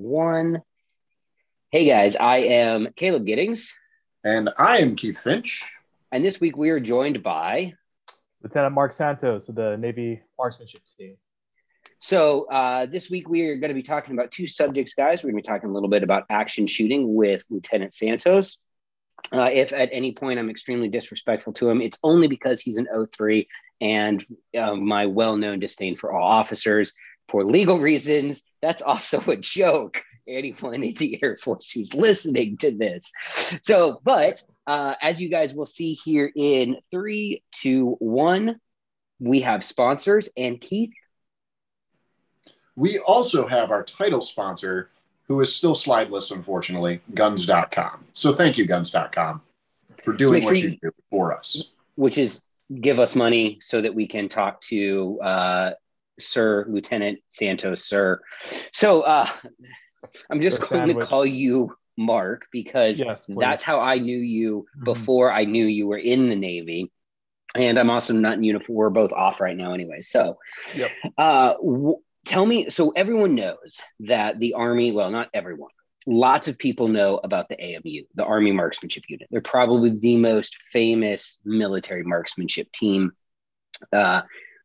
one. Hey guys, I am Caleb Giddings. And I am Keith Finch. And this week we are joined by Lieutenant Mark Santos of the Navy Marksmanship Team. So uh, this week we are going to be talking about two subjects, guys. We're going to be talking a little bit about action shooting with Lieutenant Santos. Uh, if at any point I'm extremely disrespectful to him, it's only because he's an O3 and uh, my well known disdain for all officers for legal reasons. That's also a joke. Anyone in the Air Force who's listening to this. So, but uh, as you guys will see here in three, two, one, we have sponsors. And Keith? We also have our title sponsor, who is still slideless, unfortunately, guns.com. So thank you, guns.com, for doing what you, you do for us. Which is give us money so that we can talk to uh, Sir Lieutenant Santos, sir. So uh, I'm just going sandwich. to call you Mark because yes, that's how I knew you mm-hmm. before I knew you were in the Navy. And I'm also not in uniform. We're both off right now, anyway. So, yep. uh, w- tell me. So everyone knows that the Army. Well, not everyone. Lots of people know about the AMU, the Army Marksmanship Unit. They're probably the most famous military marksmanship team. Uh,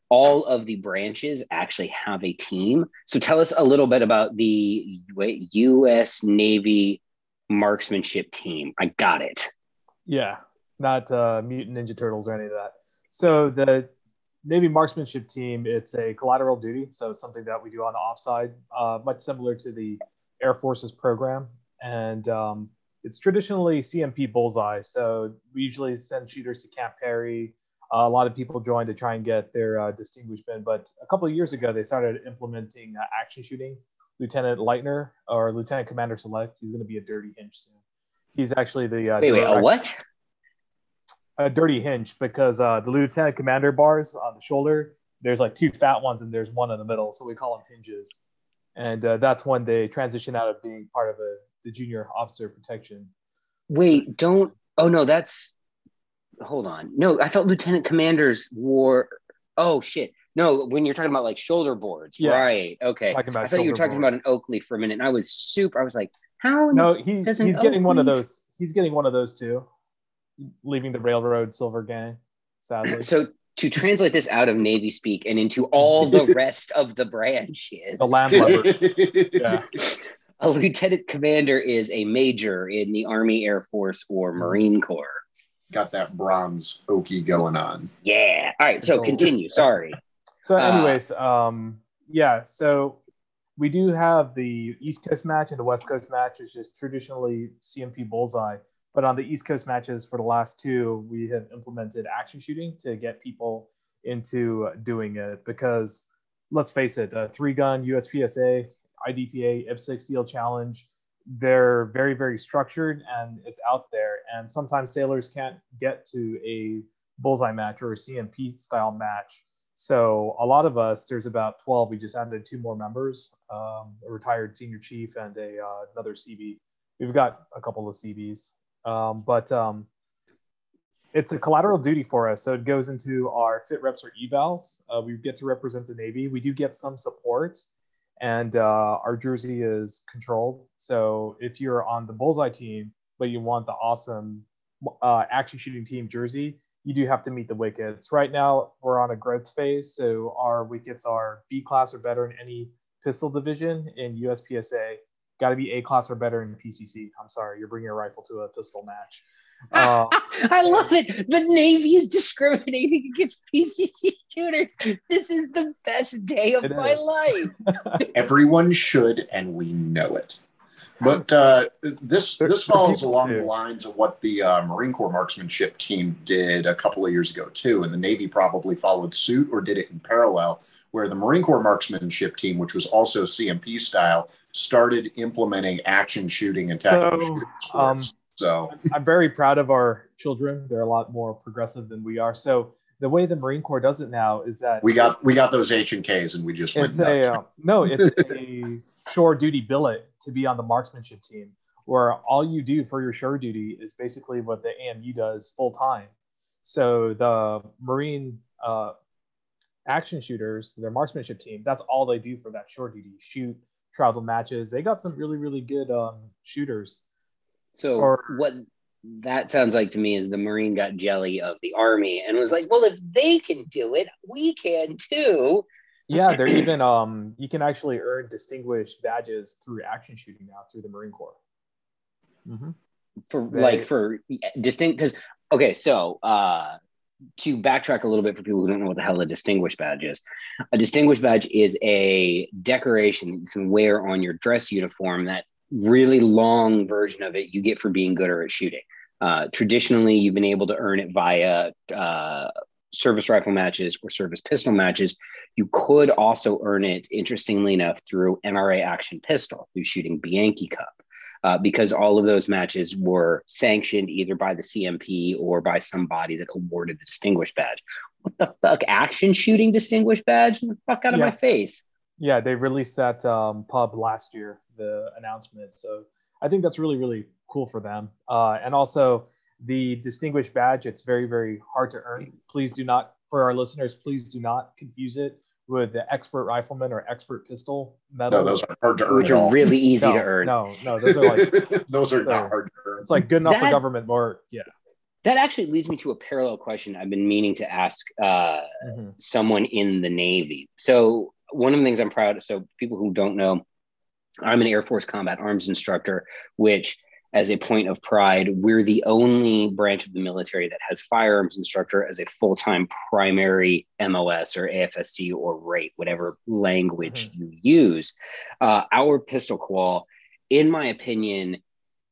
all of the branches actually have a team. So tell us a little bit about the U.S. Navy marksmanship team. I got it. Yeah, not uh, Mutant Ninja Turtles or any of that. So the Navy marksmanship team, it's a collateral duty. So it's something that we do on the offside, uh, much similar to the Air Force's program. And um, it's traditionally CMP bullseye. So we usually send shooters to Camp Perry, a lot of people joined to try and get their uh, distinguishment, but a couple of years ago they started implementing uh, action shooting. Lieutenant Lightner or Lieutenant Commander Select, he's going to be a dirty hinge soon. He's actually the uh, wait, wait, a what? A dirty hinge because uh, the Lieutenant Commander bars on the shoulder, there's like two fat ones and there's one in the middle, so we call them hinges. And uh, that's when they transition out of being part of a, the junior officer protection. Wait, don't. Oh no, that's hold on. No, I thought lieutenant commanders wore. Oh shit. No, when you're talking about like shoulder boards, yeah. right? Okay. I thought you were talking boards. about an Oakley for a minute, and I was super. I was like, how? No, he's he's Oakley... getting one of those. He's getting one of those too. Leaving the railroad silver gang, sadly. So to translate this out of Navy speak and into all the rest of the branches, the landlubber. yeah. A lieutenant commander is a major in the Army, Air Force, or Marine Corps got that bronze okie going on. Yeah. All right. So continue. Sorry. So, uh, anyways, uh, um, yeah. So we do have the East Coast match and the West Coast match is just traditionally CMP bullseye. But on the East Coast matches for the last two, we have implemented action shooting to get people into doing it because let's face it, a three gun USPSA, IDPA, IPSC Steel Challenge, they're very very structured and it's out there. And sometimes sailors can't get to a bullseye match or a cmp style match. So a lot of us there's about 12 we just added two more members um, a retired senior chief and a uh, another cb we've got a couple of cbs um, but um, it's a collateral duty for us. So it goes into our fit reps or evals. Uh, we get to represent the navy. We do get some support and uh, our jersey is controlled. So if you're on the bullseye team, but you want the awesome uh, action shooting team jersey, you do have to meet the wickets. Right now, we're on a growth phase, so our wickets are B class or better in any pistol division in USPSA. Got to be A class or better in PCC. I'm sorry, you're bringing a rifle to a pistol match. Uh, I love it. The Navy is discriminating against PCC shooters. This is the best day of my is. life. Everyone should, and we know it. But uh, this this follows along the lines of what the uh, Marine Corps marksmanship team did a couple of years ago too, and the Navy probably followed suit or did it in parallel. Where the Marine Corps marksmanship team, which was also CMP style, started implementing action shooting and tactical so, shooting sports. Um, so I'm very proud of our children. They're a lot more progressive than we are. So the way the Marine Corps does it now is that we got we got those H and Ks and we just went. It's a uh, no, it's a shore duty billet to be on the marksmanship team, where all you do for your shore duty is basically what the AMU does full time. So the Marine uh, action shooters, their marksmanship team, that's all they do for that shore duty: shoot, travel matches. They got some really really good um, shooters. So or, what that sounds like to me is the Marine got jelly of the Army and was like, well, if they can do it, we can too. Yeah, they're even um you can actually earn distinguished badges through action shooting now through the Marine Corps. Mm-hmm. For they, like for distinct because okay, so uh to backtrack a little bit for people who don't know what the hell a distinguished badge is, a distinguished badge is a decoration that you can wear on your dress uniform. That really long version of it you get for being good at shooting. Uh, traditionally, you've been able to earn it via uh, service rifle matches or service pistol matches. You could also earn it, interestingly enough, through NRA Action Pistol, through shooting Bianchi Cup uh, because all of those matches were sanctioned either by the CMP or by somebody that awarded the distinguished badge. What the fuck? Action shooting distinguished badge? The fuck out of yeah. my face. Yeah, they released that um, pub last year, the announcement. So I think that's really, really cool for them. Uh, and also the distinguished badge, it's very, very hard to earn. Please do not, for our listeners, please do not confuse it with the expert rifleman or expert pistol medal. No, those are hard to earn. Which are really easy no, to earn. No, no, those are like those are not hard to earn. It's like good enough that, for government work. Yeah. That actually leads me to a parallel question I've been meaning to ask uh, mm-hmm. someone in the Navy. So one of the things I'm proud of, so people who don't know, I'm an Air Force combat arms instructor, which as a point of pride. We're the only branch of the military that has firearms instructor as a full time primary MOS or AFSC or rate, whatever language mm-hmm. you use. Uh, our pistol qual, in my opinion,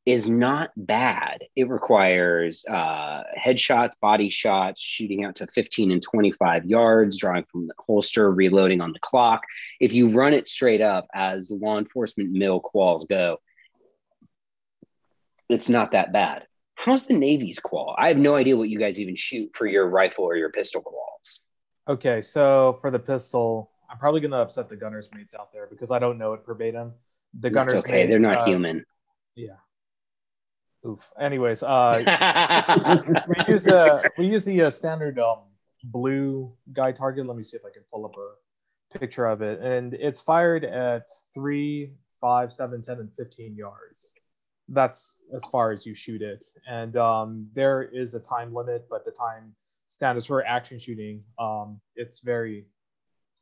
is not bad. It requires uh, headshots, body shots, shooting out to 15 and 25 yards, drawing from the holster, reloading on the clock. If you run it straight up as law enforcement mill quals go, it's not that bad. How's the Navy's qual? I have no idea what you guys even shoot for your rifle or your pistol quals. Okay, so for the pistol, I'm probably going to upset the gunners mates out there because I don't know it verbatim. The gunners okay, mate, they're not uh, human. Yeah. Oof. Anyways, uh, we use a we use the uh, standard um, blue guy target. Let me see if I can pull up a picture of it, and it's fired at three, five, seven, ten, and fifteen yards that's as far as you shoot it. And um, there is a time limit, but the time standards for action shooting, um, it's very,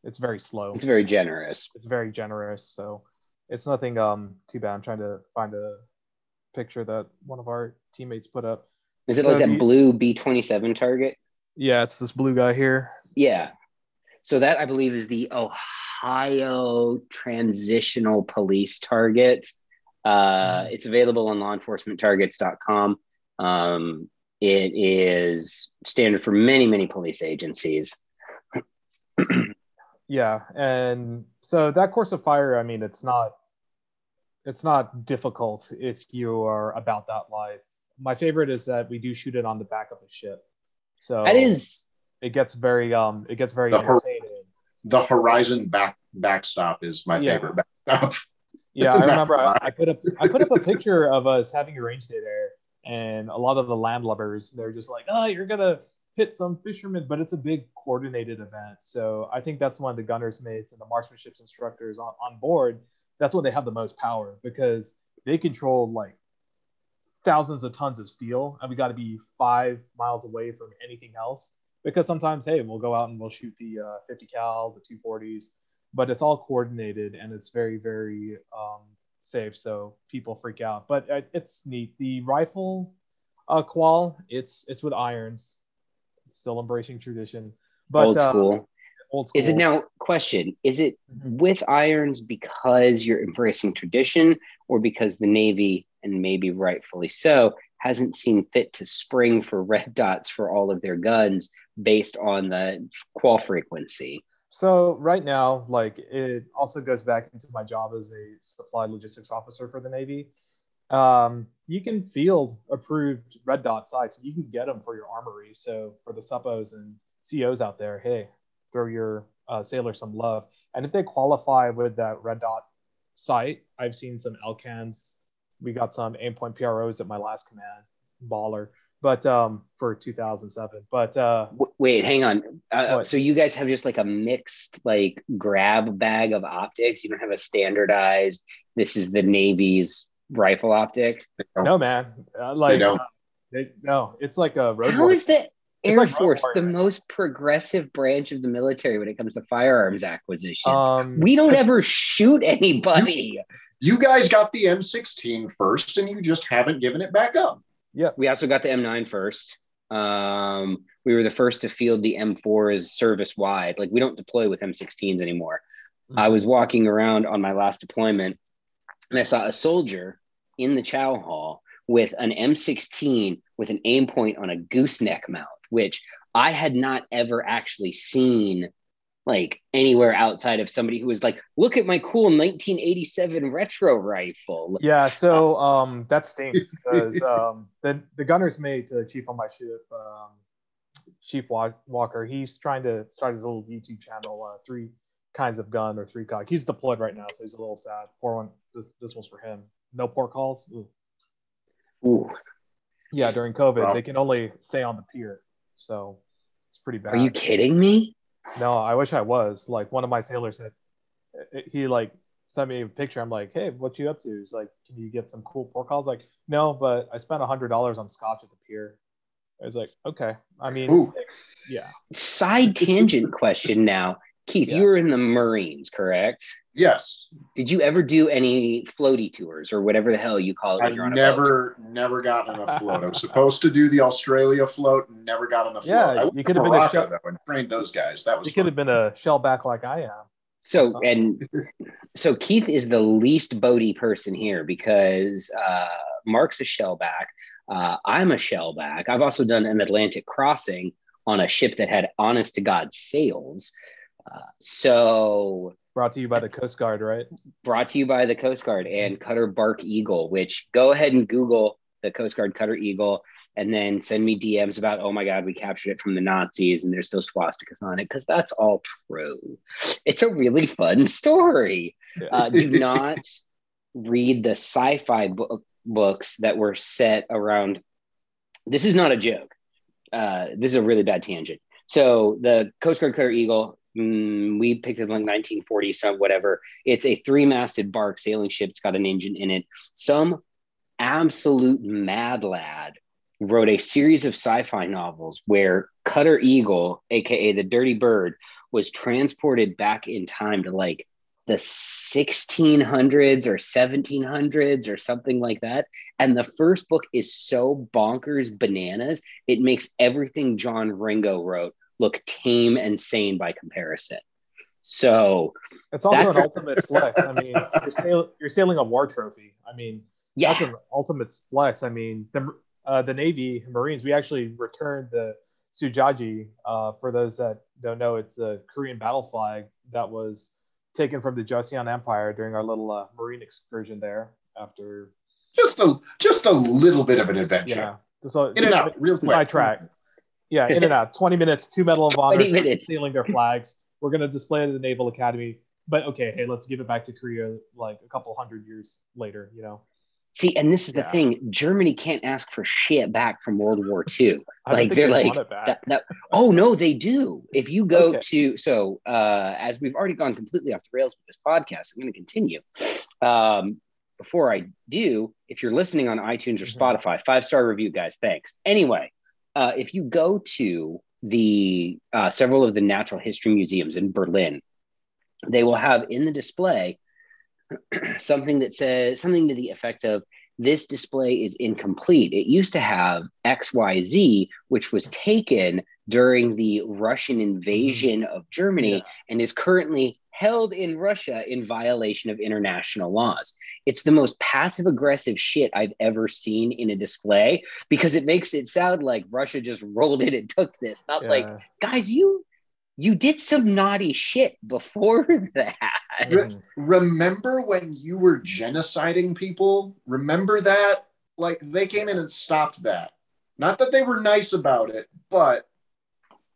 it's very slow. It's very generous. It's very generous. So it's nothing um, too bad. I'm trying to find a picture that one of our teammates put up. Is it so like that blue B27 target? Yeah, it's this blue guy here. Yeah. So that I believe is the Ohio Transitional Police target. Uh, mm-hmm. it's available on lawenforcementtargets.com. Um, it is standard for many, many police agencies. yeah, and so that course of fire, I mean, it's not it's not difficult if you are about that life. My favorite is that we do shoot it on the back of a ship. So that is it gets very um it gets very the, hor- the horizon back backstop is my yeah. favorite backstop. Yeah, I remember I, I, put up I put up a picture of us having a range day there, and a lot of the landlubbers they're just like, oh, you're gonna hit some fishermen, but it's a big coordinated event. So I think that's one of the gunners mates and the marksmanship instructors on, on board. That's when they have the most power because they control like thousands of tons of steel, and we got to be five miles away from anything else. Because sometimes, hey, we'll go out and we'll shoot the uh, 50 cal, the 240s, but it's all coordinated and it's very very um, safe so people freak out but uh, it's neat the rifle uh, qual it's it's with irons still embracing tradition but old school. Is it now question? Is it mm-hmm. with irons because you're embracing tradition, or because the Navy, and maybe rightfully so, hasn't seen fit to spring for red dots for all of their guns based on the qual frequency? So right now, like it also goes back into my job as a supply logistics officer for the Navy. Um, you can field approved red dot sites. You can get them for your armory. So for the suppos and COs out there, hey, throw your uh, sailor some love. And if they qualify with that red dot site, I've seen some ELCANs. We got some Aimpoint PROs at my last command, baller but um, for 2007. But uh, Wait, hang on. Uh, so you guys have just like a mixed like grab bag of optics. You don't have a standardized. This is the Navy's rifle optic. No, man. Uh, like uh, they, no, it's like a road. How is the Air like Force the most progressive branch of the military when it comes to firearms acquisitions? Um, we don't ever shoot anybody. You, you guys got the M16 first, and you just haven't given it back up. Yeah. We also got the M9 first. Um, we were the first to field the M4s service wide. Like we don't deploy with M16s anymore. Mm-hmm. I was walking around on my last deployment and I saw a soldier in the chow hall with an M16 with an aim point on a gooseneck mount, which I had not ever actually seen like anywhere outside of somebody who was like, look at my cool 1987 retro rifle. Yeah, so um, that stinks because um, the the gunner's mate, the chief on my ship, um, Chief Walker, he's trying to start his little YouTube channel, uh, three kinds of gun or three cock. He's deployed right now, so he's a little sad. Poor one. This this one's for him. No port calls. Ooh. Ooh. Yeah, during COVID, they can only stay on the pier, so it's pretty bad. Are you kidding me? No, I wish I was. Like one of my sailors said, he like sent me a picture. I'm like, hey, what you up to? He's like, can you get some cool port calls? Like, no, but I spent a hundred dollars on scotch at the pier. I was like, okay. I mean, Ooh. yeah. Side tangent question now. Keith, yeah. you were in the Marines, correct? Yes. Did you ever do any floaty tours or whatever the hell you call it? I never, never got on a float. I was supposed to do the Australia float, and never got on the float. Yeah, you could have been a shell, though, and trained those guys. That was. You could have been a shellback like I am. So and so Keith is the least boaty person here because uh, Mark's a shellback. Uh, I'm a shellback. I've also done an Atlantic crossing on a ship that had honest to God sails. Uh, so brought to you by the Coast Guard, right? Brought to you by the Coast Guard and Cutter Bark Eagle, which go ahead and Google the Coast Guard Cutter Eagle and then send me DMs about, oh my God, we captured it from the Nazis and there's still swastikas on it because that's all true. It's a really fun story. Yeah. Uh, do not read the sci fi book, books that were set around. This is not a joke. Uh, this is a really bad tangent. So the Coast Guard Cutter Eagle, mm, we picked it like 1940, some whatever. It's a three-masted bark sailing ship. It's got an engine in it. Some absolute mad lad wrote a series of sci-fi novels where Cutter Eagle, aka the Dirty Bird, was transported back in time to like the 1600s or 1700s or something like that. And the first book is so bonkers bananas, it makes everything John Ringo wrote look tame and sane by comparison. So it's also an ultimate flex. I mean, you're, sail- you're, sailing a war trophy. I mean, yeah. that's an ultimate flex. I mean, the, uh, the Navy Marines, we actually returned the Sujagi. Uh, for those that don't know, it's the Korean battle flag that was taken from the Joseon Empire during our little uh, marine excursion there. After just a just a little bit of an adventure. Yeah, so in and out, real quick. My track. Yeah, in and out. Twenty minutes, two Medal of Honor, sailing their flags. We're gonna display it at the Naval Academy. But okay, hey, let's give it back to Korea like a couple hundred years later. You know. See, and this is the yeah. thing: Germany can't ask for shit back from World War II. like they're like, that, that, oh no, they do. If you go okay. to so, uh, as we've already gone completely off the rails with this podcast, I'm going to continue. Um, before I do, if you're listening on iTunes or mm-hmm. Spotify, five star review, guys. Thanks. Anyway, uh, if you go to the uh, several of the natural history museums in Berlin, they will have in the display something that says something to the effect of this display is incomplete. It used to have XYZ, which was taken during the Russian invasion of Germany yeah. and is currently held in Russia in violation of international laws. It's the most passive aggressive shit I've ever seen in a display because it makes it sound like Russia just rolled in and took this. Not yeah. like, guys, you you did some naughty shit before that. Re- remember when you were genociding people? Remember that? Like they came in and stopped that. Not that they were nice about it, but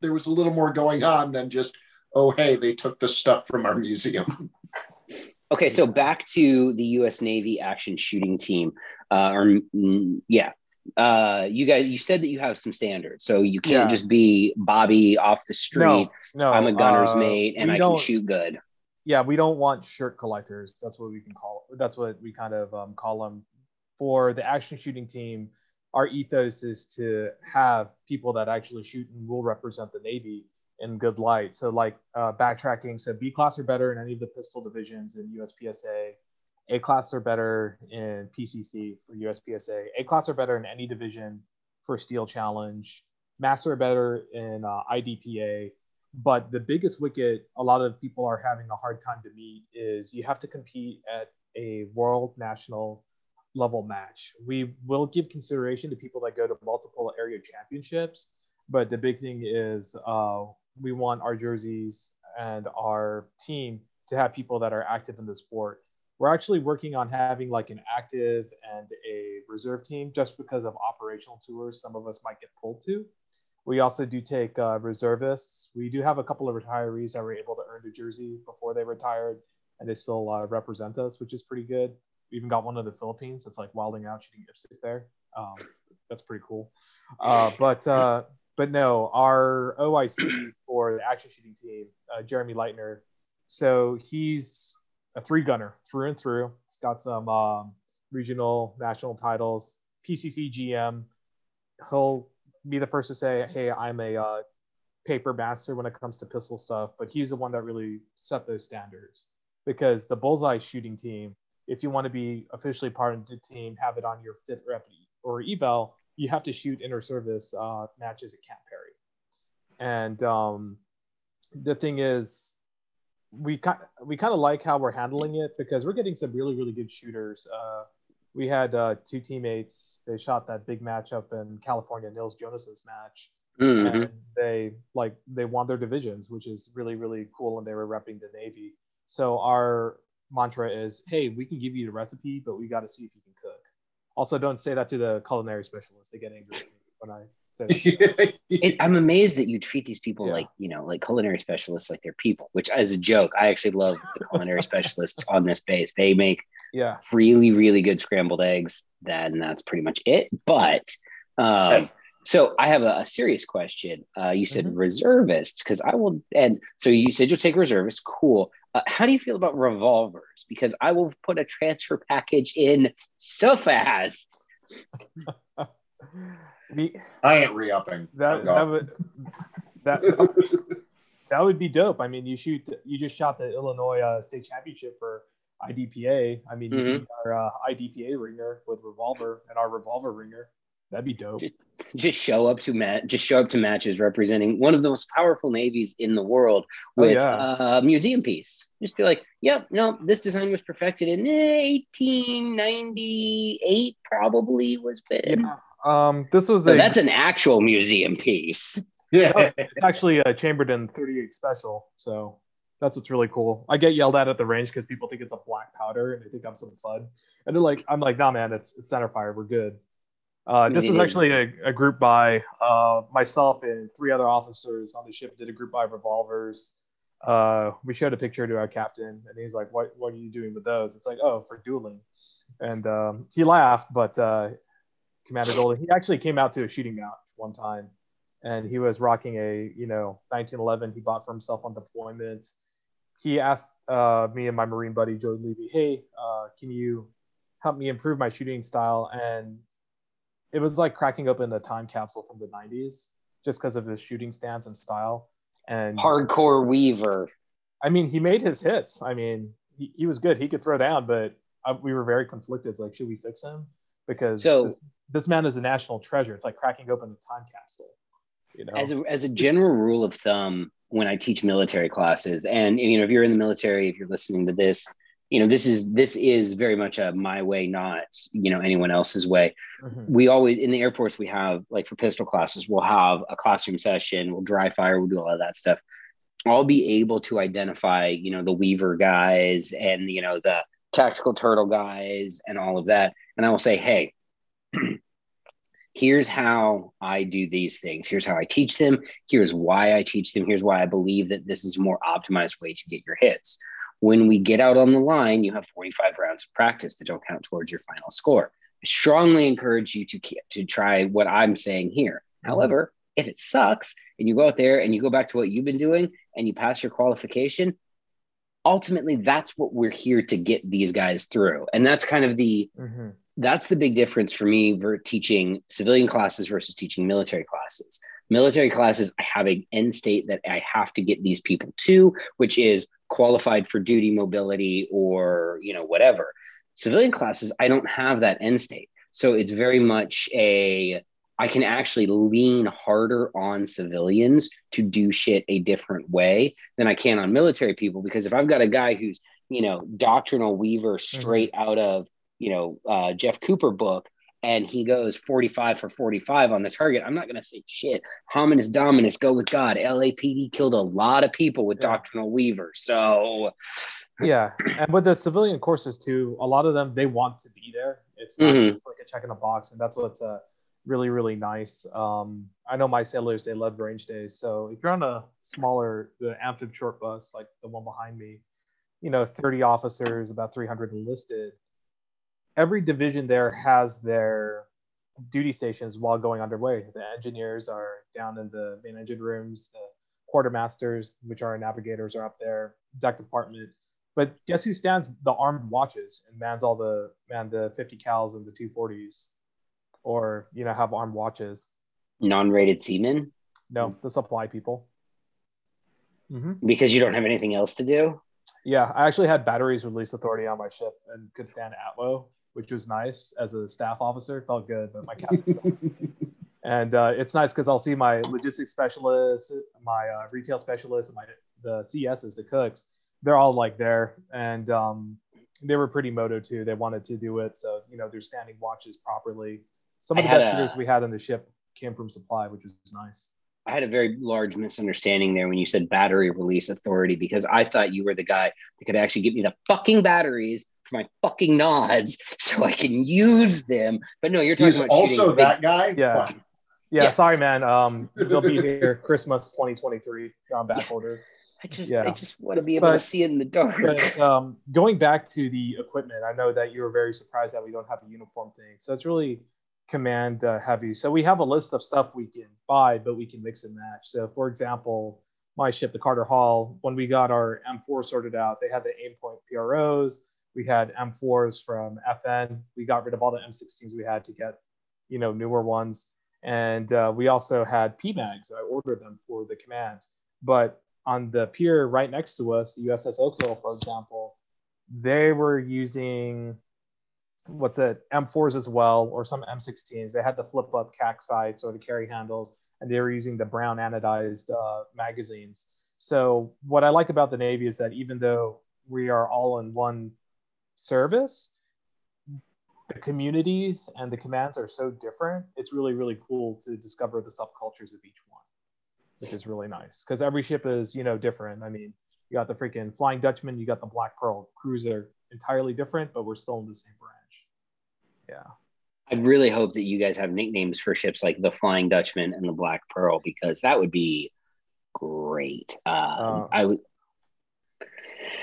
there was a little more going on than just, oh, hey, they took the stuff from our museum. Okay, so back to the U.S. Navy action shooting team, uh, or mm, yeah, uh you guys you said that you have some standards so you can't yeah. just be bobby off the street no, no i'm a gunner's uh, mate and i can shoot good yeah we don't want shirt collectors that's what we can call that's what we kind of um, call them for the action shooting team our ethos is to have people that actually shoot and will represent the navy in good light so like uh, backtracking so b class are better in any of the pistol divisions in uspsa a class are better in PCC for USPSA. A class are better in any division for Steel Challenge. Master are better in uh, IDPA. But the biggest wicket a lot of people are having a hard time to meet is you have to compete at a world national level match. We will give consideration to people that go to multiple area championships, but the big thing is uh, we want our jerseys and our team to have people that are active in the sport. We're actually working on having like an active and a reserve team just because of operational tours some of us might get pulled to. We also do take uh, reservists. We do have a couple of retirees that were able to earn a jersey before they retired and they still uh, represent us which is pretty good. We even got one of the philippines. That's like wilding out. Shooting IPSC there. Um, that's pretty cool. Uh, but uh, but no our oic for the action shooting team uh, jeremy leitner so he's a three gunner through and through. It's got some um, regional, national titles, PCC GM. He'll be the first to say, "Hey, I'm a uh, paper master when it comes to pistol stuff," but he's the one that really set those standards because the bullseye shooting team. If you want to be officially part of the team, have it on your fit rep or eval, you have to shoot inter service uh, matches at Camp Perry. And um, the thing is, we kind we kind of like how we're handling it because we're getting some really really good shooters. Uh, we had uh, two teammates. They shot that big matchup in California, Nils Jonas's match, mm-hmm. and they like they won their divisions, which is really really cool. And they were repping the Navy. So our mantra is, hey, we can give you the recipe, but we got to see if you. Also, don't say that to the culinary specialists. They get angry when I so, it, I'm amazed that you treat these people yeah. like you know like culinary specialists like they're people. Which, as a joke, I actually love the culinary specialists on this base. They make yeah really really good scrambled eggs. Then that's pretty much it. But um, so I have a, a serious question. Uh, you said mm-hmm. reservists because I will, and so you said you'll take reservists. Cool. Uh, how do you feel about revolvers? Because I will put a transfer package in so fast. Me, I ain't re-upping. That that would that that would be dope. I mean, you shoot you just shot the Illinois uh, state championship for IDPA. I mean, mm-hmm. our uh, IDPA ringer with revolver and our revolver ringer. That'd be dope. Just, just show up to mat, just show up to matches representing one of the most powerful navies in the world oh, with oh, yeah. a museum piece. Just be like, yep, no, this design was perfected in 1898, probably was been. Yeah. Um, this was so a. That's an actual museum piece. Yeah, oh, it's actually a Chamberlain 38 special. So that's what's really cool. I get yelled at at the range because people think it's a black powder and they think I'm some fud. And they're like, I'm like, nah, man, it's it's center fire. We're good. Uh, this was actually a, a group by uh, myself and three other officers on the ship. Did a group by revolvers. Uh, we showed a picture to our captain, and he's like, "What what are you doing with those?" It's like, "Oh, for dueling." And um, he laughed, but uh, Commander Golden. He actually came out to a shooting match one time, and he was rocking a you know 1911 he bought for himself on deployment. He asked uh, me and my Marine buddy Joe Levy, "Hey, uh, can you help me improve my shooting style?" And it was like cracking open a time capsule from the 90s, just because of his shooting stance and style. And hardcore Weaver. I mean, he made his hits. I mean, he, he was good. He could throw down, but I, we were very conflicted. It's like, should we fix him? Because so this, this man is a national treasure. It's like cracking open a time capsule. You know? As a, as a general rule of thumb, when I teach military classes, and you know, if you're in the military, if you're listening to this, you know, this is this is very much a my way, not you know anyone else's way. Mm-hmm. We always in the Air Force we have like for pistol classes, we'll have a classroom session, we'll dry fire, we'll do all of that stuff. I'll be able to identify, you know, the Weaver guys and you know the tactical turtle guys and all of that, and I will say, hey, here's how I do these things. Here's how I teach them. Here's why I teach them. Here's why I believe that this is a more optimized way to get your hits. When we get out on the line, you have 45 rounds of practice that don't count towards your final score. I strongly encourage you to to try what I'm saying here. Mm-hmm. However, if it sucks and you go out there and you go back to what you've been doing and you pass your qualification, ultimately that's what we're here to get these guys through. And that's kind of the mm-hmm. that's the big difference for me for teaching civilian classes versus teaching military classes. Military classes, I have an end state that I have to get these people to, which is qualified for duty mobility or you know whatever. Civilian classes i don't have that end state. So it's very much a i can actually lean harder on civilians to do shit a different way than i can on military people. Because if i've got a guy who's you know doctrinal weaver straight mm-hmm. out of you know uh, jeff cooper book and he goes 45 for 45 on the target, I'm not going to say shit. Hominis dominus, go with God. LAPD killed a lot of people with yeah. doctrinal weaver. So, yeah. And with the civilian courses too, a lot of them, they want to be there. It's not mm-hmm. just like a check in a box. And that's what's uh, really, really nice. Um, I know my sailors, they love range days. So if you're on a smaller, the amphib short bus, like the one behind me, you know, 30 officers, about 300 enlisted every division there has their duty stations while going underway. The engineers are down in the main engine rooms. The quartermasters, which are navigators, are up there. Deck department. But guess who stands the armed watches and mans all the man the 50 cals and the 240s, or you know have armed watches? Non-rated seamen. No, the supply people. Mm-hmm. Because you don't have anything else to do. Yeah, I actually had batteries release authority on my ship and could stand ATLO which was nice as a staff officer. Felt good, but my captain. and uh, it's nice because I'll see my logistics specialist, my uh, retail specialist, and my the CSs, the cooks. They're all like there, and um, they were pretty moto too. They wanted to do it, so you know they're standing watches properly. Some of the best shooters we had on the ship came from supply, which was nice. I had a very large misunderstanding there when you said battery release authority because I thought you were the guy that could actually give me the fucking batteries for my fucking nods so I can use them. But no, you're talking He's about also that big... guy. Yeah. yeah. yeah. sorry, man. Um, they'll be here Christmas 2023 on back order. I just, yeah. I just want to be able but, to see it in the dark. But, um, going back to the equipment, I know that you were very surprised that we don't have a uniform thing. So it's really command uh, heavy. So we have a list of stuff we can buy, but we can mix and match. So for example, my ship, the Carter Hall, when we got our M4 sorted out, they had the Aimpoint PROs. We had M4s from FN. We got rid of all the M16s we had to get, you know, newer ones. And uh, we also had PMags. I ordered them for the command. But on the pier right next to us, the USS Oak Hill, for example, they were using what's it M4s as well, or some M16s. They had the flip up KAC sights or the carry handles, and they were using the brown anodized uh, magazines. So what I like about the Navy is that even though we are all in one service, the communities and the commands are so different. It's really really cool to discover the subcultures of each one, which is really nice because every ship is you know different. I mean, you got the freaking Flying Dutchman, you got the Black Pearl cruiser, entirely different, but we're still in the same brand yeah. I really hope that you guys have nicknames for ships like the Flying Dutchman and the Black Pearl because that would be great. Um, uh, I would.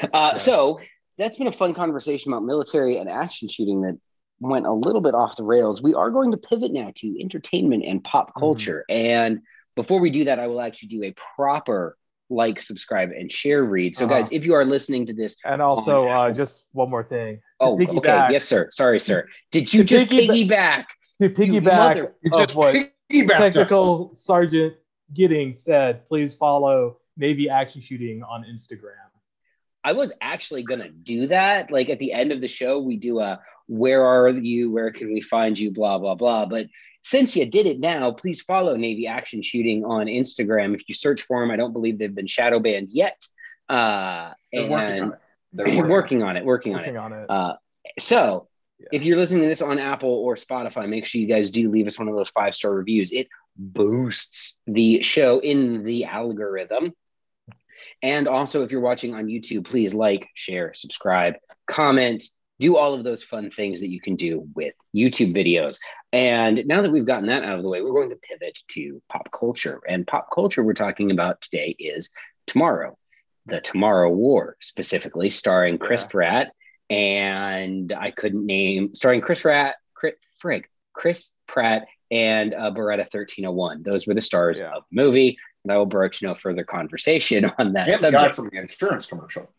Uh, yeah. So that's been a fun conversation about military and action shooting that went a little bit off the rails. We are going to pivot now to entertainment and pop mm-hmm. culture. Mm-hmm. And before we do that, I will actually do a proper like, subscribe, and share read. So, uh-huh. guys, if you are listening to this, and also uh, just one more thing. Oh, okay, yes, sir. Sorry, sir. Did you just piggyback? To piggyback, of what technical us. sergeant Gidding said, please follow Navy Action Shooting on Instagram. I was actually gonna do that. Like at the end of the show, we do a "Where are you? Where can we find you?" Blah blah blah. But since you did it now, please follow Navy Action Shooting on Instagram. If you search for them, I don't believe they've been shadow banned yet. Uh, They're and working on it. They're working, on it. Working, working on it. On it. Uh, so yeah. if you're listening to this on Apple or Spotify, make sure you guys do leave us one of those five star reviews. It boosts the show in the algorithm. And also, if you're watching on YouTube, please like, share, subscribe, comment, do all of those fun things that you can do with YouTube videos. And now that we've gotten that out of the way, we're going to pivot to pop culture. And pop culture we're talking about today is Tomorrow, the Tomorrow War, specifically starring Chris yeah. Pratt. And I couldn't name starring Chris Pratt, Chris, frig, Chris Pratt and uh, Beretta 1301. Those were the stars yeah. of the movie. And I will broach no further conversation on that and subject. the guy from the insurance commercial.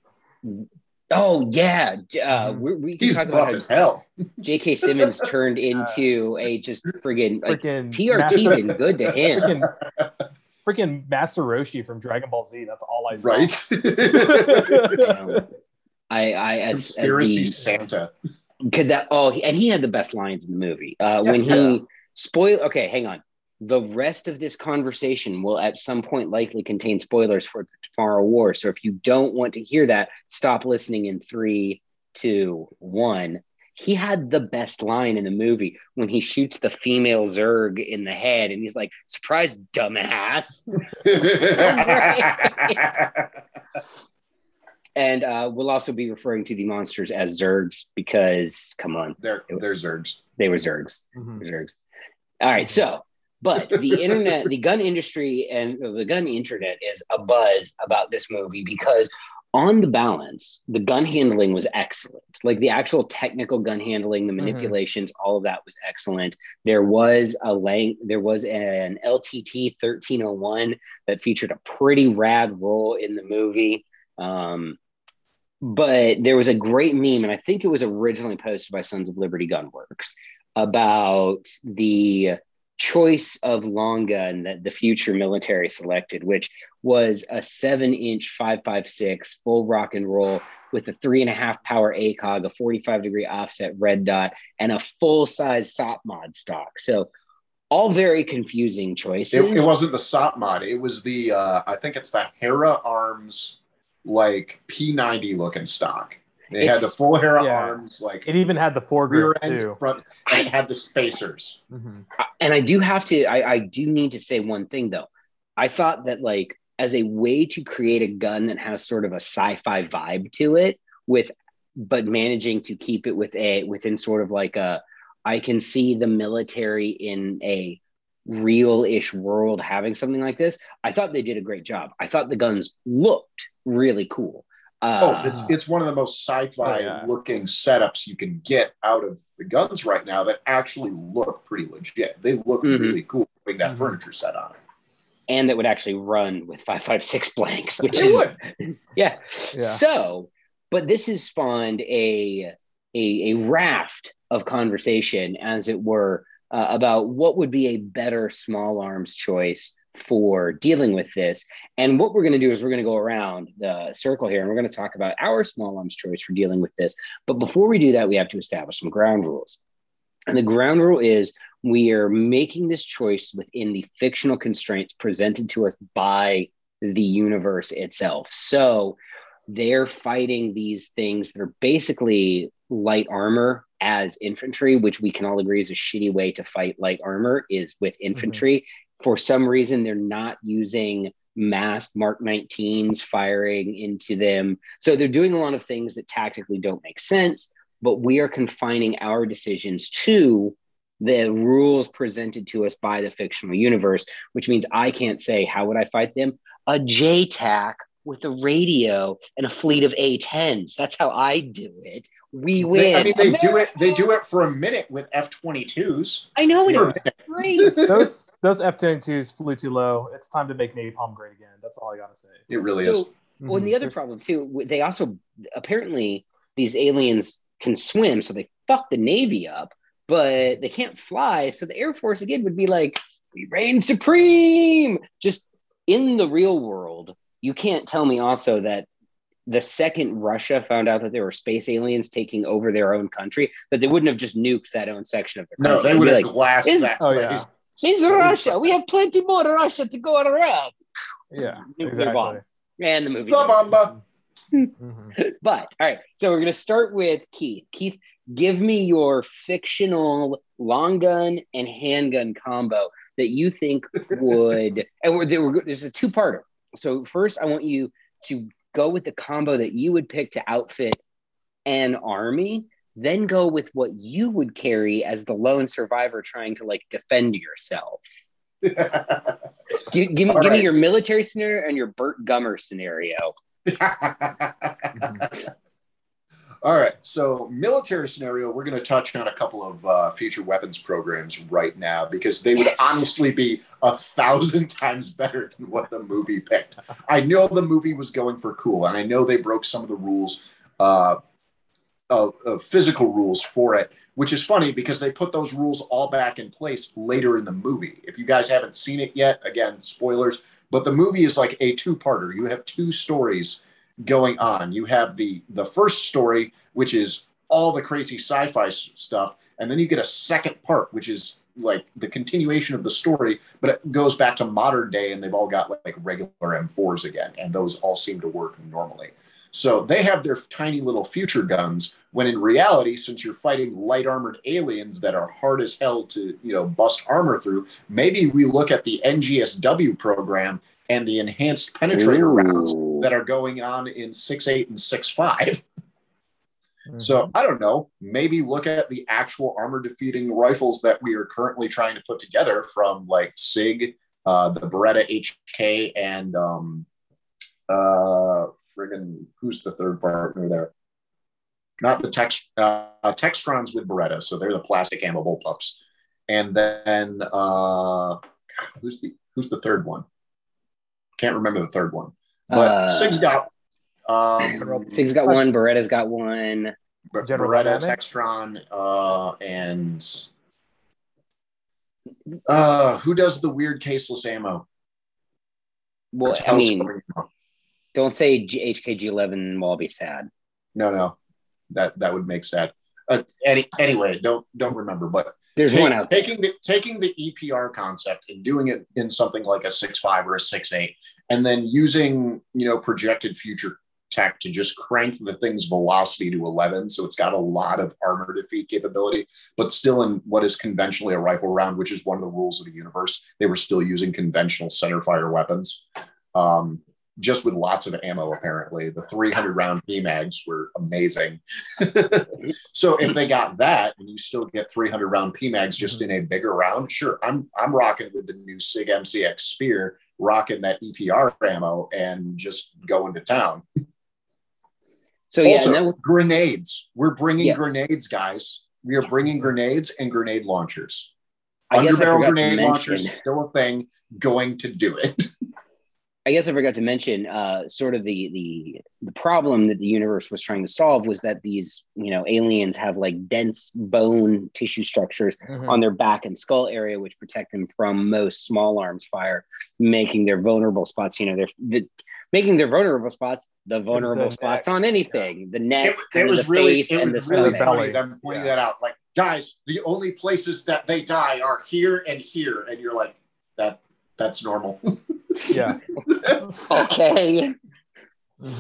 Oh yeah, uh, mm-hmm. we, we can He's talk about as hell. J.K. Simmons turned into a just friggin' like TRT been good to him. Freaking, freaking Master Roshi from Dragon Ball Z. That's all I saw. Right. I, I as, conspiracy as the, Santa. Could that? Oh, and he had the best lines in the movie uh, yeah, when he yeah. spoil. Okay, hang on. The rest of this conversation will at some point likely contain spoilers for the Tomorrow War. So if you don't want to hear that, stop listening in three, two, one. He had the best line in the movie when he shoots the female Zerg in the head, and he's like, "Surprise, dumbass!" and uh, we'll also be referring to the monsters as Zergs because, come on, they're they're Zurgs. They were Zergs. Mm-hmm. Zurgs. All right, so but the internet, the gun industry, and the gun internet is a buzz about this movie because, on the balance, the gun handling was excellent. Like the actual technical gun handling, the mm-hmm. manipulations, mm-hmm. all of that was excellent. There was a length, there was an LTT 1301 that featured a pretty rad role in the movie. Um, but there was a great meme, and I think it was originally posted by Sons of Liberty Gunworks about the choice of long gun that the future military selected, which was a seven inch 556 full rock and roll with a three and a half power ACOG, a 45 degree offset red dot, and a full size SOP mod stock. So all very confusing choices. It, it wasn't the SOP mod. It was the, uh, I think it's the Hera Arms like P90 looking stock. They it's, had the full hair yeah. arms, like it even had the foregrip too. Front, and it had the spacers. Mm-hmm. And I do have to, I, I do need to say one thing though. I thought that like as a way to create a gun that has sort of a sci-fi vibe to it, with but managing to keep it with a within sort of like a, I can see the military in a real-ish world having something like this. I thought they did a great job. I thought the guns looked really cool. Uh, oh, it's it's one of the most sci-fi oh, yeah. looking setups you can get out of the guns right now that actually look pretty legit. They look mm-hmm. really cool putting that mm-hmm. furniture set on. And that would actually run with 556 blanks, which is yeah. yeah. So, but this has spawned a a, a raft of conversation, as it were, uh, about what would be a better small arms choice for dealing with this. And what we're going to do is we're going to go around the circle here and we're going to talk about our small arms choice for dealing with this. But before we do that, we have to establish some ground rules. And the ground rule is we are making this choice within the fictional constraints presented to us by the universe itself. So they're fighting these things that are basically light armor as infantry, which we can all agree is a shitty way to fight light armor, is with mm-hmm. infantry. Mm-hmm for some reason they're not using masked mark 19s firing into them so they're doing a lot of things that tactically don't make sense but we are confining our decisions to the rules presented to us by the fictional universe which means i can't say how would i fight them a JTAC with a radio and a fleet of A10s. That's how I do it. We win. They, I mean, they America. do it. They do it for a minute with F-22s. I know it. Great. those those F-22s flew too low. It's time to make napalm great again. That's all I gotta say. It really so, is. Well, and the mhm. other problem too, they also apparently these aliens can swim, so they fuck the Navy up, but they can't fly. So the Air Force again would be like, "We reign supreme." Just in the real world, you can't tell me also that the second Russia found out that there were space aliens taking over their own country, that they wouldn't have just nuked that own section of their country. No, they would have like, glassed that oh, place. Yeah. It's Russia. We have plenty more Russia to go around. Yeah, exactly. Bomb. And the movie. mm-hmm. But all right, so we're gonna start with Keith. Keith, give me your fictional long gun and handgun combo that you think would. and we're, we're, there's a two-parter. So first, I want you to go with the combo that you would pick to outfit an army. Then go with what you would carry as the lone survivor trying to like defend yourself. give, give, me, give right. me your military scenario and your Burt Gummer scenario. All right. So, military scenario, we're going to touch on a couple of uh, future weapons programs right now because they would yes. honestly be a thousand times better than what the movie picked. I know the movie was going for cool, and I know they broke some of the rules, uh, of, of physical rules for it, which is funny because they put those rules all back in place later in the movie. If you guys haven't seen it yet, again, spoilers, but the movie is like a two parter. You have two stories going on. You have the the first story, which is all the crazy sci-fi stuff, and then you get a second part, which is like the continuation of the story, but it goes back to modern day, and they've all got like, regular M4s again, and those all seem to work normally. So they have their tiny little future guns, when in reality, since you're fighting light armored aliens that are hard as hell to you know bust armor through, maybe we look at the NGSW program and the enhanced penetrator Ooh. rounds that are going on in six eight and six five. Mm-hmm. So I don't know. Maybe look at the actual armor defeating rifles that we are currently trying to put together from like Sig, uh, the Beretta HK, and um, uh, friggin' who's the third partner there? Not the Tex uh, Textrons with Beretta, so they're the plastic ammo bullpups. And then uh, who's the who's the third one? Can't remember the third one. But uh, Sig's got um, Sig's got one. Beretta's got one. General Beretta, Textron, uh, and uh, who does the weird caseless ammo? Well, I mean, don't say HKG11 will be sad. No, no, that that would make sad. Uh, any, anyway, don't don't remember, but there's take, one out taking the taking the EPR concept and doing it in something like a six five or a six eight, and then using you know projected future tech to just crank the thing's velocity to 11 so it's got a lot of armor defeat capability but still in what is conventionally a rifle round which is one of the rules of the universe they were still using conventional center fire weapons. Um, just with lots of ammo apparently. The 300 round pmags were amazing. So if they got that and you still get 300 round pmags just mm-hmm. in a bigger round sure i'm i'm rocking with the new sig mcx spear rocking that epr ammo and just going to town. So yeah also, grenades. We're bringing yeah. grenades guys. We are bringing grenades and grenade launchers. Underbarrel grenade launchers still a thing. Going to do it I guess I forgot to mention, uh, sort of the the the problem that the universe was trying to solve was that these you know aliens have like dense bone tissue structures mm-hmm. on their back and skull area, which protect them from most small arms fire, making their vulnerable spots. You know, they're the, making their vulnerable spots the vulnerable spots neck. on anything. Yeah. The neck, it, it was really it was really funny them pointing yeah. that out. Like, guys, the only places that they die are here and here, and you're like, that that's normal. Yeah. okay.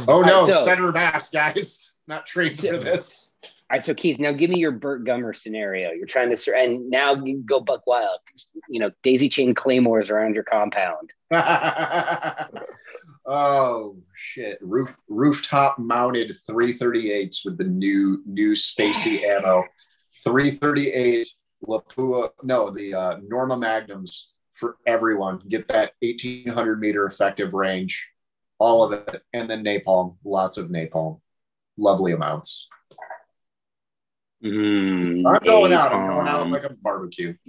Oh no, right, so, center mass, guys. Not trained so, for this. All right, so Keith, now give me your Burt Gummer scenario. You're trying to, and now you go buck wild. You know, daisy chain claymores around your compound. oh shit! Roof rooftop mounted 338s with the new new spacey ammo. 338 Lapua, no, the uh, Norma Magnums for everyone. Get that 1800 meter effective range, all of it, and then napalm, lots of napalm, lovely amounts. Mm, I'm going napalm. out. I'm going out like a barbecue.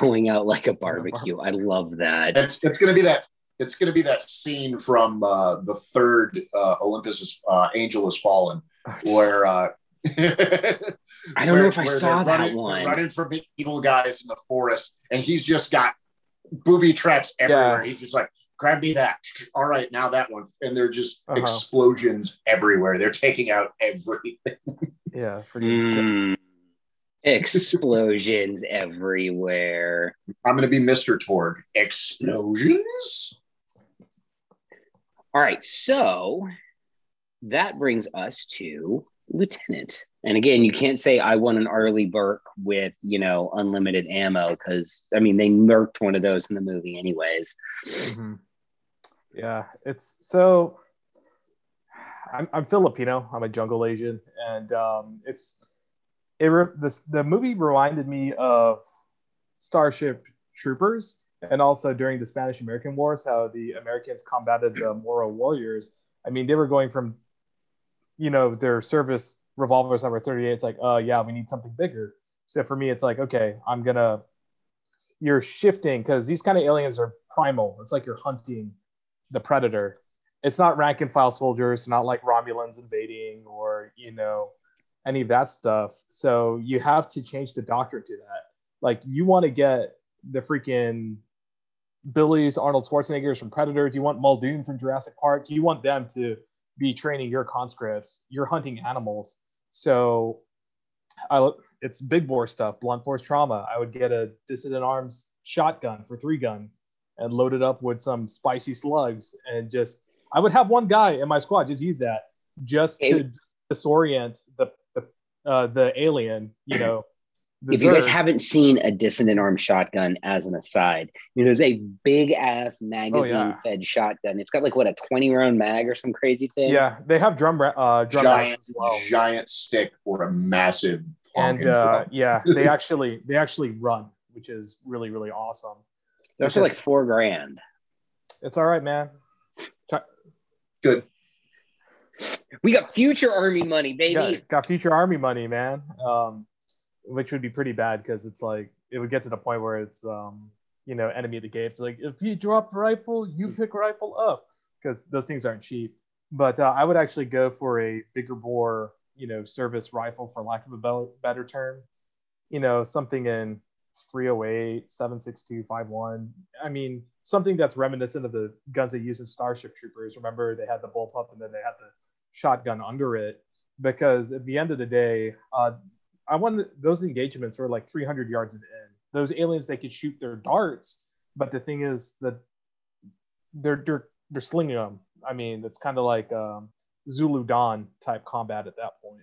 Going out like a barbecue. I love that. It's, it's going to be that. It's going to be that scene from uh, the third uh, Olympus is, uh, Angel has fallen, where uh, I don't where, know if I saw that running, one. Running from the evil guys in the forest, and he's just got booby traps everywhere. Yeah. He's just like, grab me that. All right, now that one. And they're just uh-huh. explosions everywhere. They're taking out everything. Yeah, mm, explosions everywhere. I'm going to be Mr. Torgue. Explosions? All right, so that brings us to lieutenant. And again, you can't say I want an Arleigh Burke with, you know, unlimited ammo because I mean they murked one of those in the movie anyways. Mm-hmm. Yeah, it's so I'm, I'm Filipino. I'm a jungle Asian, and um, it's it re- this the movie reminded me of Starship Troopers, and also during the Spanish American Wars, how the Americans combated the Moro warriors. I mean, they were going from you know, their service revolvers number 38, it's like, oh yeah, we need something bigger. So for me, it's like, okay, I'm gonna you're shifting because these kind of aliens are primal. It's like you're hunting the predator. It's not rank and file soldiers, not like Romulans invading or you know any of that stuff. So you have to change the doctrine to that. Like you want to get the freaking Billy's, Arnold Schwarzeneggers from Predators. You want Muldoon from Jurassic Park. You want them to be training your conscripts. You're hunting animals. So I, it's big bore stuff, blunt force trauma. I would get a dissident arms shotgun for three gun and load it up with some spicy slugs and just I would have one guy in my squad just use that just to disorient the the, uh, the alien, you know, if you guys haven't seen a dissident arm shotgun as an aside, you know, it's a big ass magazine oh, yeah. fed shotgun. It's got like what a 20 round mag or some crazy thing. Yeah, they have drum uh drum giant well. giant stick or a massive and uh, yeah, they actually they actually run, which is really really awesome. They're actually like four grand. It's all right, man. Good. We got future army money, baby. Got, got future army money, man. Um, which would be pretty bad because it's like it would get to the point where it's um you know enemy of the game. It's like if you drop rifle, you pick rifle up because those things aren't cheap. But uh, I would actually go for a bigger bore, you know, service rifle for lack of a better term. You know, something in 308, 762, 51. I mean, something that's reminiscent of the guns they used in Starship Troopers. Remember, they had the bullpup and then they had the shotgun under it. Because at the end of the day, uh, I wanted those engagements were like 300 yards in. Those aliens they could shoot their darts, but the thing is that they're they're, they're slinging them. I mean, it's kind of like um, Zulu Dawn type combat at that point.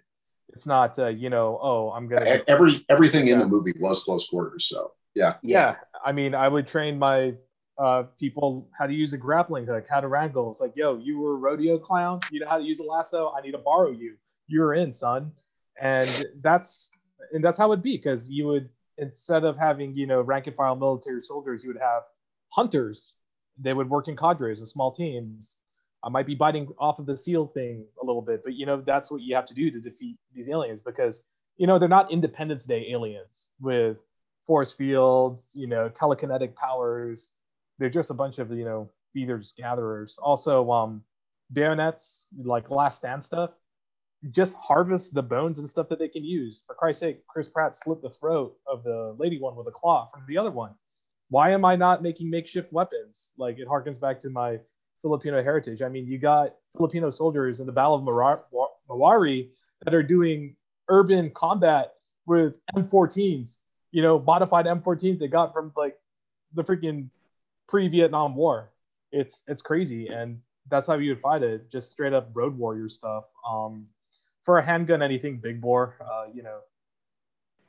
It's not uh, you know oh I'm gonna every everything yeah. in the movie was close quarters. So yeah, yeah. I mean, I would train my uh, people how to use a grappling hook, how to wrangle. It's like, yo, you were a rodeo clown. You know how to use a lasso. I need to borrow you. You're in, son and that's and that's how it'd be because you would instead of having you know rank and file military soldiers you would have hunters. They would work in cadres and small teams. I might be biting off of the seal thing a little bit but you know that's what you have to do to defeat these aliens because you know they're not independence day aliens with force fields you know telekinetic powers. They're just a bunch of you know feeders gatherers. Also um bayonets like last stand stuff just harvest the bones and stuff that they can use. For Christ's sake, Chris Pratt slit the throat of the lady one with a claw from the other one. Why am I not making makeshift weapons? Like it harkens back to my Filipino heritage. I mean, you got Filipino soldiers in the Battle of Marawi that are doing urban combat with M14s, you know, modified M14s they got from like the freaking pre-Vietnam War. It's it's crazy, and that's how you would fight it, just straight up road warrior stuff. Um, for a handgun, anything big bore, uh, you know,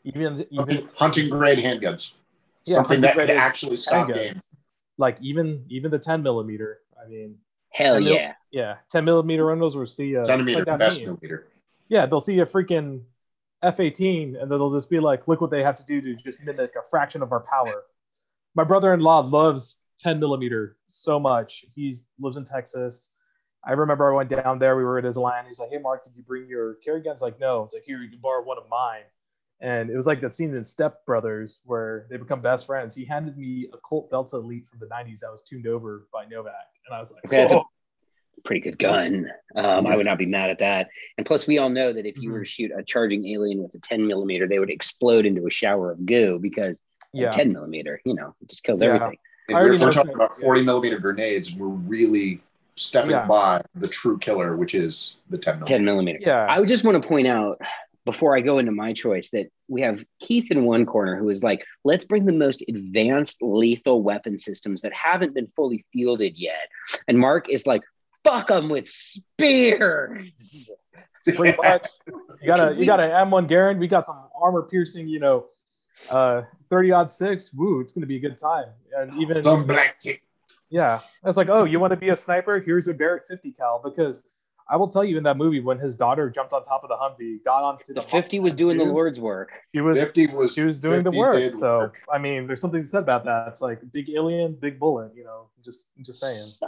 even even hunting grade handguns, yeah, something that could actually stop handguns. game. Like even even the 10 millimeter. I mean, hell mil- yeah, yeah, 10 millimeter rifles will see a centimeter best millimeter. Yeah, they'll see a freaking F-18, and then they'll just be like, "Look what they have to do to just mimic a fraction of our power." My brother-in-law loves 10 millimeter so much. He lives in Texas. I remember I went down there. We were at his land. He's like, "Hey, Mark, did you bring your carry guns?" Like, no. It's like, "Here, you can borrow one of mine." And it was like that scene in Step Brothers where they become best friends. He handed me a Colt Delta Elite from the '90s that was tuned over by Novak, and I was like, okay, that's a pretty good gun. Um, I would not be mad at that. And plus, we all know that if you mm-hmm. were to shoot a charging alien with a 10 millimeter, they would explode into a shower of goo because yeah. 10 millimeter, you know, it just kills yeah. everything. We're, we're, talking about 40 millimeter grenades, we're really stepping yeah. by the true killer, which is the 10 millimeter. 10 millimeter. Yeah. I would just want to point out before I go into my choice that we have Keith in one corner who is like, let's bring the most advanced lethal weapon systems that haven't been fully fielded yet. And Mark is like, fuck them with spears. Pretty much. You got a you got an M1 Garand. We got some armor piercing, you know, uh 30 odd six. Woo, it's gonna be a good time. And even some black tip yeah, it's like, oh, you want to be a sniper? Here's a Barrett 50 cal. Because I will tell you, in that movie, when his daughter jumped on top of the Humvee, got onto the, the 50 was doing too, the Lord's work. She was 50 was she was doing the work. So work. I mean, there's something said about that. It's like big alien, big bullet. You know, just just saying. So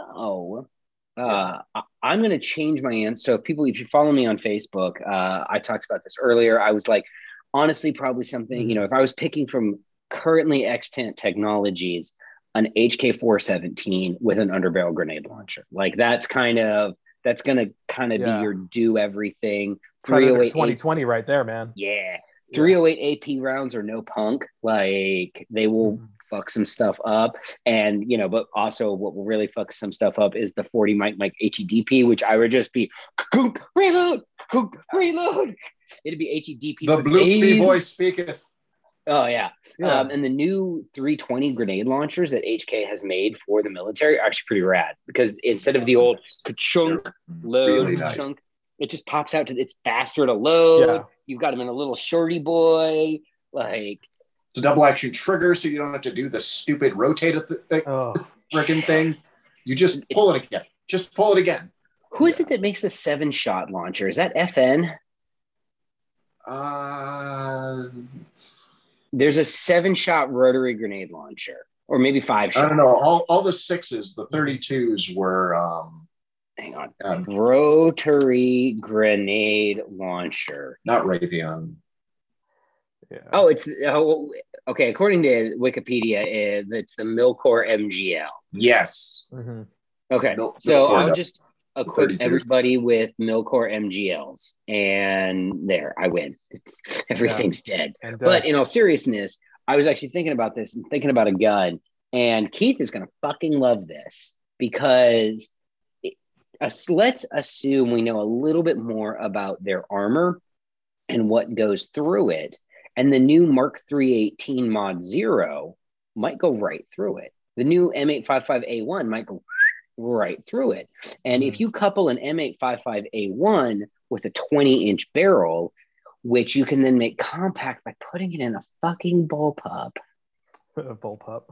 Uh, I'm going to change my answer. So, people, if you follow me on Facebook, uh, I talked about this earlier. I was like, honestly, probably something, mm-hmm. you know, if I was picking from currently extant technologies, an HK 417 with an underbarrel grenade launcher. Like, that's kind of, that's going to kind of yeah. be your do everything. 308 2020 right there, man. Yeah. 308 AP rounds are no punk. Like they will mm-hmm fuck some stuff up. And, you know, but also what will really fuck some stuff up is the 40 mic mic HEDP, which I would just be reload, reload. It'd be HEDP. The blue boy speaketh. Oh yeah. yeah. Um, and the new 320 grenade launchers that HK has made for the military are actually pretty rad because instead of the old chunk load really nice. chunk, it just pops out to it's faster to load. Yeah. You've got them in a little shorty boy. Like it's a double action trigger, so you don't have to do the stupid rotate th- oh. freaking thing. You just pull it again. Just pull it again. Who is it that makes the seven shot launcher? Is that FN? Uh, There's a seven shot rotary grenade launcher, or maybe five. Shots. I don't know. All, all the sixes, the 32s were. Um, Hang on. Um, rotary grenade launcher. Not Raytheon. Yeah. Oh, it's oh, okay. According to Wikipedia, it's the Milkor MGL. Yes. Mm-hmm. Okay, Mil- so Milkor, I'll just equip everybody with Milkor MGLs, and there, I win. Everything's yeah. dead. And, uh, but in all seriousness, I was actually thinking about this and thinking about a gun, and Keith is gonna fucking love this because. It, uh, let's assume we know a little bit more about their armor and what goes through it and the new Mark 318 Mod Zero might go right through it. The new M855A1 might go right through it. And mm if hmm. you couple an M855A1 with a 20 inch barrel, which you can then make compact by putting it in a fucking bullpup. A bullpup.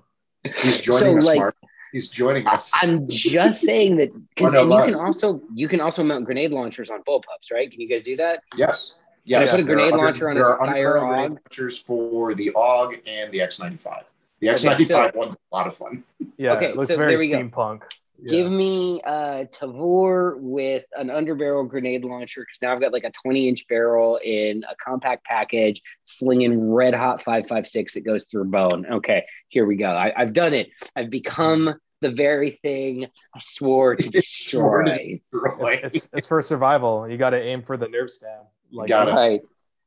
He's joining so, us, like, Mark. He's joining us. I'm just saying that because you can also you can also mount grenade launchers on bullpups, right? Can you guys do that? Yes. Yes, put a grenade launcher on a Steyr AUG. Launchers for the AUG and the X95. The X95 okay, so, one's a lot of fun. Yeah, okay, looks so very steampunk. Go. Yeah. Give me a Tavor with an underbarrel grenade launcher because now I've got like a 20 inch barrel in a compact package, slinging red hot 556 that goes through bone. Okay, here we go. I, have done it. I've become the very thing I swore to destroy. It's, it's, it's, for survival. You got to aim for the nerve stem. Like got right.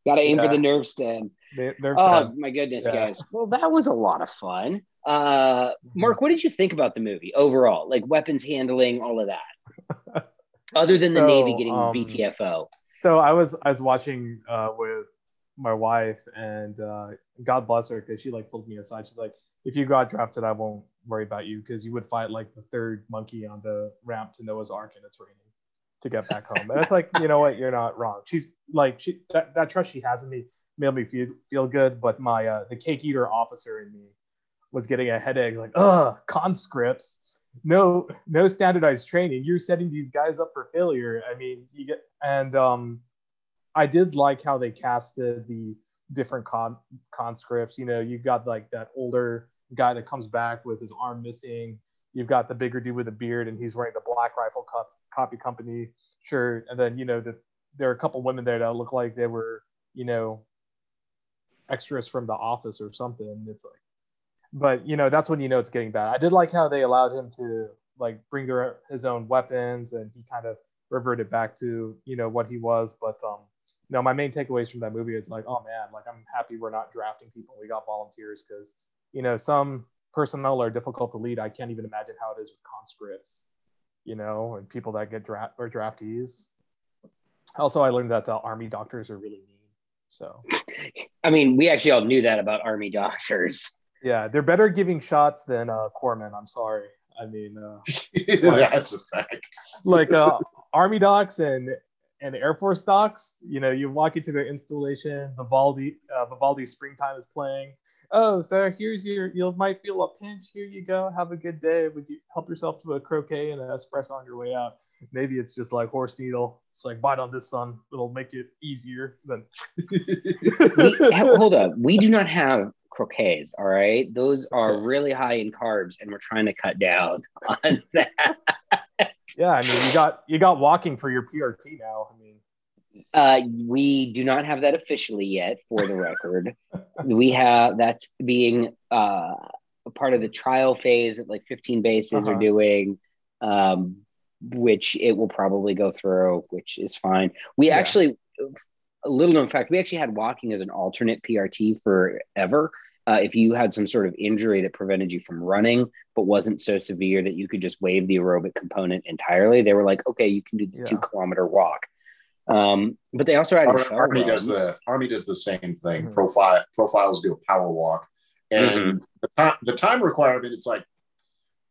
Got to aim yeah. for the nerve stem. nerve oh my goodness, yeah. guys! Well, that was a lot of fun. Uh, mm-hmm. Mark, what did you think about the movie overall? Like weapons handling, all of that. Other than so, the Navy getting um, BTFO. So I was I was watching uh, with my wife, and uh, God bless her because she like pulled me aside. She's like, "If you got drafted, I won't worry about you because you would fight like the third monkey on the ramp to Noah's Ark, and it's raining." To get back home. And it's like, you know what, you're not wrong. She's like, she that, that trust she has in me made me feel feel good. But my uh, the cake eater officer in me was getting a headache. Like, ugh, conscripts, no no standardized training. You're setting these guys up for failure. I mean, you get and um, I did like how they casted the different con conscripts. You know, you've got like that older guy that comes back with his arm missing. You've got the bigger dude with a beard, and he's wearing the Black Rifle Cup coffee company shirt, and then you know the, there are a couple women there that look like they were you know extras from The Office or something. It's like, but you know that's when you know it's getting bad. I did like how they allowed him to like bring their, his own weapons, and he kind of reverted back to you know what he was. But um, no, my main takeaways from that movie is like, oh man, like I'm happy we're not drafting people. We got volunteers because you know some personnel are difficult to lead. I can't even imagine how it is with conscripts you know, and people that get draft or draftees. Also, I learned that uh, army doctors are really mean. So, I mean, we actually all knew that about army doctors. Yeah, they're better giving shots than uh, corpsmen. I'm sorry. I mean, uh, like, that's a fact. like uh, army docs and and Air Force docs. You know, you walk into the installation. Vivaldi, uh, Vivaldi Springtime is playing oh, so here's your, you might feel a pinch. Here you go. Have a good day. Would you help yourself to a croquet and an espresso on your way out? Maybe it's just like horse needle. It's like bite on this son. It'll make it easier. Then we, hold up. We do not have croquets. All right, those are really high in carbs, and we're trying to cut down on that. Yeah, I mean, you got you got walking for your PRT now. I mean, uh, we do not have that officially yet, for the record. we have that's being uh, a part of the trial phase that like 15 bases uh-huh. are doing, um, which it will probably go through, which is fine. We yeah. actually, a little known fact, we actually had walking as an alternate PRT forever. Uh, if you had some sort of injury that prevented you from running, but wasn't so severe that you could just waive the aerobic component entirely, they were like, okay, you can do this yeah. two kilometer walk. Um, but they also had Army, Army does the Army does the same thing. Mm-hmm. Profile profiles do a power walk, and mm-hmm. the, time, the time requirement it's like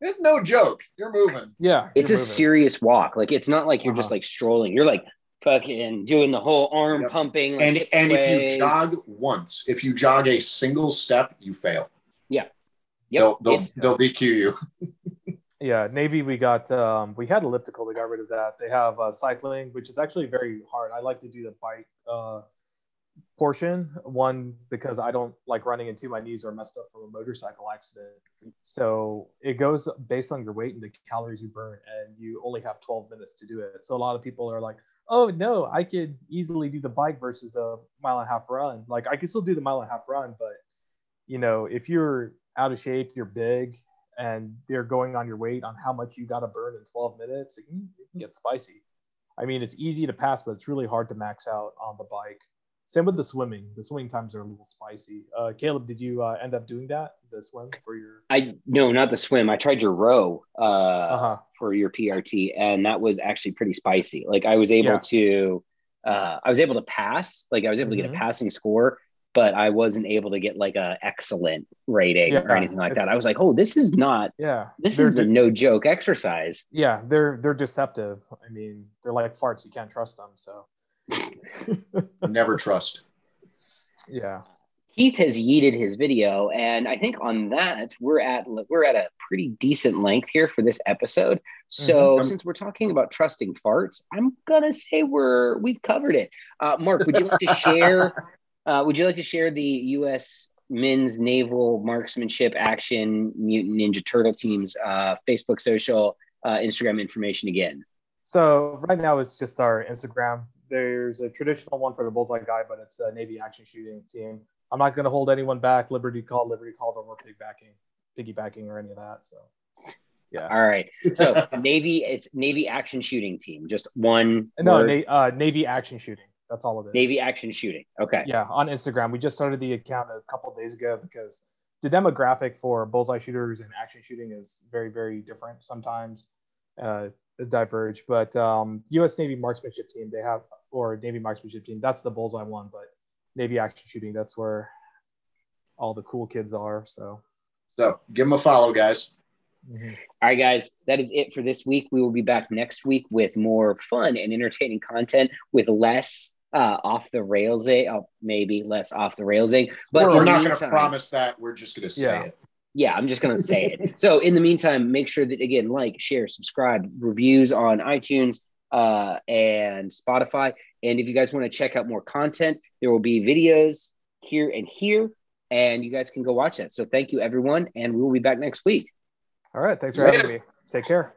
it's no joke. You're moving. Yeah, it's a moving. serious walk. Like it's not like you're uh-huh. just like strolling. You're like fucking doing the whole arm yep. pumping. Like and and if you jog once, if you jog a single step, you fail. Yeah. Yep. They'll they'll, they'll DQ you. yeah, Navy, we got um, we had elliptical. They got rid of that. They have uh, cycling, which is actually very hard. I like to do the bike uh, portion. One because I don't like running into my knees are messed up from a motorcycle accident. So it goes based on your weight and the calories you burn, and you only have 12 minutes to do it. So a lot of people are like, "Oh no, I could easily do the bike versus the mile and a half run." Like I can still do the mile and a half run, but you know, if you're out of shape, you're big, and they're going on your weight on how much you got to burn in 12 minutes, it can, it can get spicy. I mean, it's easy to pass, but it's really hard to max out on the bike. Same with the swimming. The swimming times are a little spicy. Uh, Caleb, did you uh, end up doing that? The swim for your? I no, not the swim. I tried your row uh, uh-huh. for your PRT, and that was actually pretty spicy. Like I was able yeah. to, uh, I was able to pass. Like I was able mm-hmm. to get a mm-hmm. passing score, but I wasn't able to get like a excellent rating yeah, or anything like that. I was like, oh, this is not. Yeah. This is the no joke exercise. Yeah, they're they're deceptive. I mean, they're like farts. You can't trust them. So. Never trust. Yeah. Keith has yeeted his video, and I think on that we're at we're at a pretty decent length here for this episode. So mm-hmm. since we're talking about trusting farts, I'm gonna say we're we've covered it. Uh, Mark, would you like to share uh, would you like to share the U.S. men's naval marksmanship action mutant ninja turtle team's uh, Facebook, social, uh, Instagram information again? So right now it's just our Instagram. There's a traditional one for the bullseye guy, but it's a Navy action shooting team. I'm not going to hold anyone back. Liberty call, Liberty call, don't work piggybacking, piggybacking or any of that. So yeah. All right. So Navy, it's Navy action shooting team. Just one. No, na- uh, Navy action shooting. That's all it is. Navy action shooting. Okay. Yeah, on Instagram. We just started the account a couple days ago because the demographic for bullseye shooters and action shooting is very, very different. Sometimes uh, diverge, but um, U.S. Navy marksmanship team they have, or Navy marksmanship team. That's the bullseye one, but Navy action shooting. That's where all the cool kids are. So. So give them a follow, guys. Mm-hmm. All right, guys, that is it for this week. We will be back next week with more fun and entertaining content with less uh, off the rails, uh, maybe less off the rails. But we're not going to promise that. We're just going to say yeah. it. Yeah, I'm just going to say it. So, in the meantime, make sure that again, like, share, subscribe, reviews on iTunes uh, and Spotify. And if you guys want to check out more content, there will be videos here and here, and you guys can go watch that. So, thank you, everyone, and we will be back next week. All right. Thanks for Later. having me. Take care.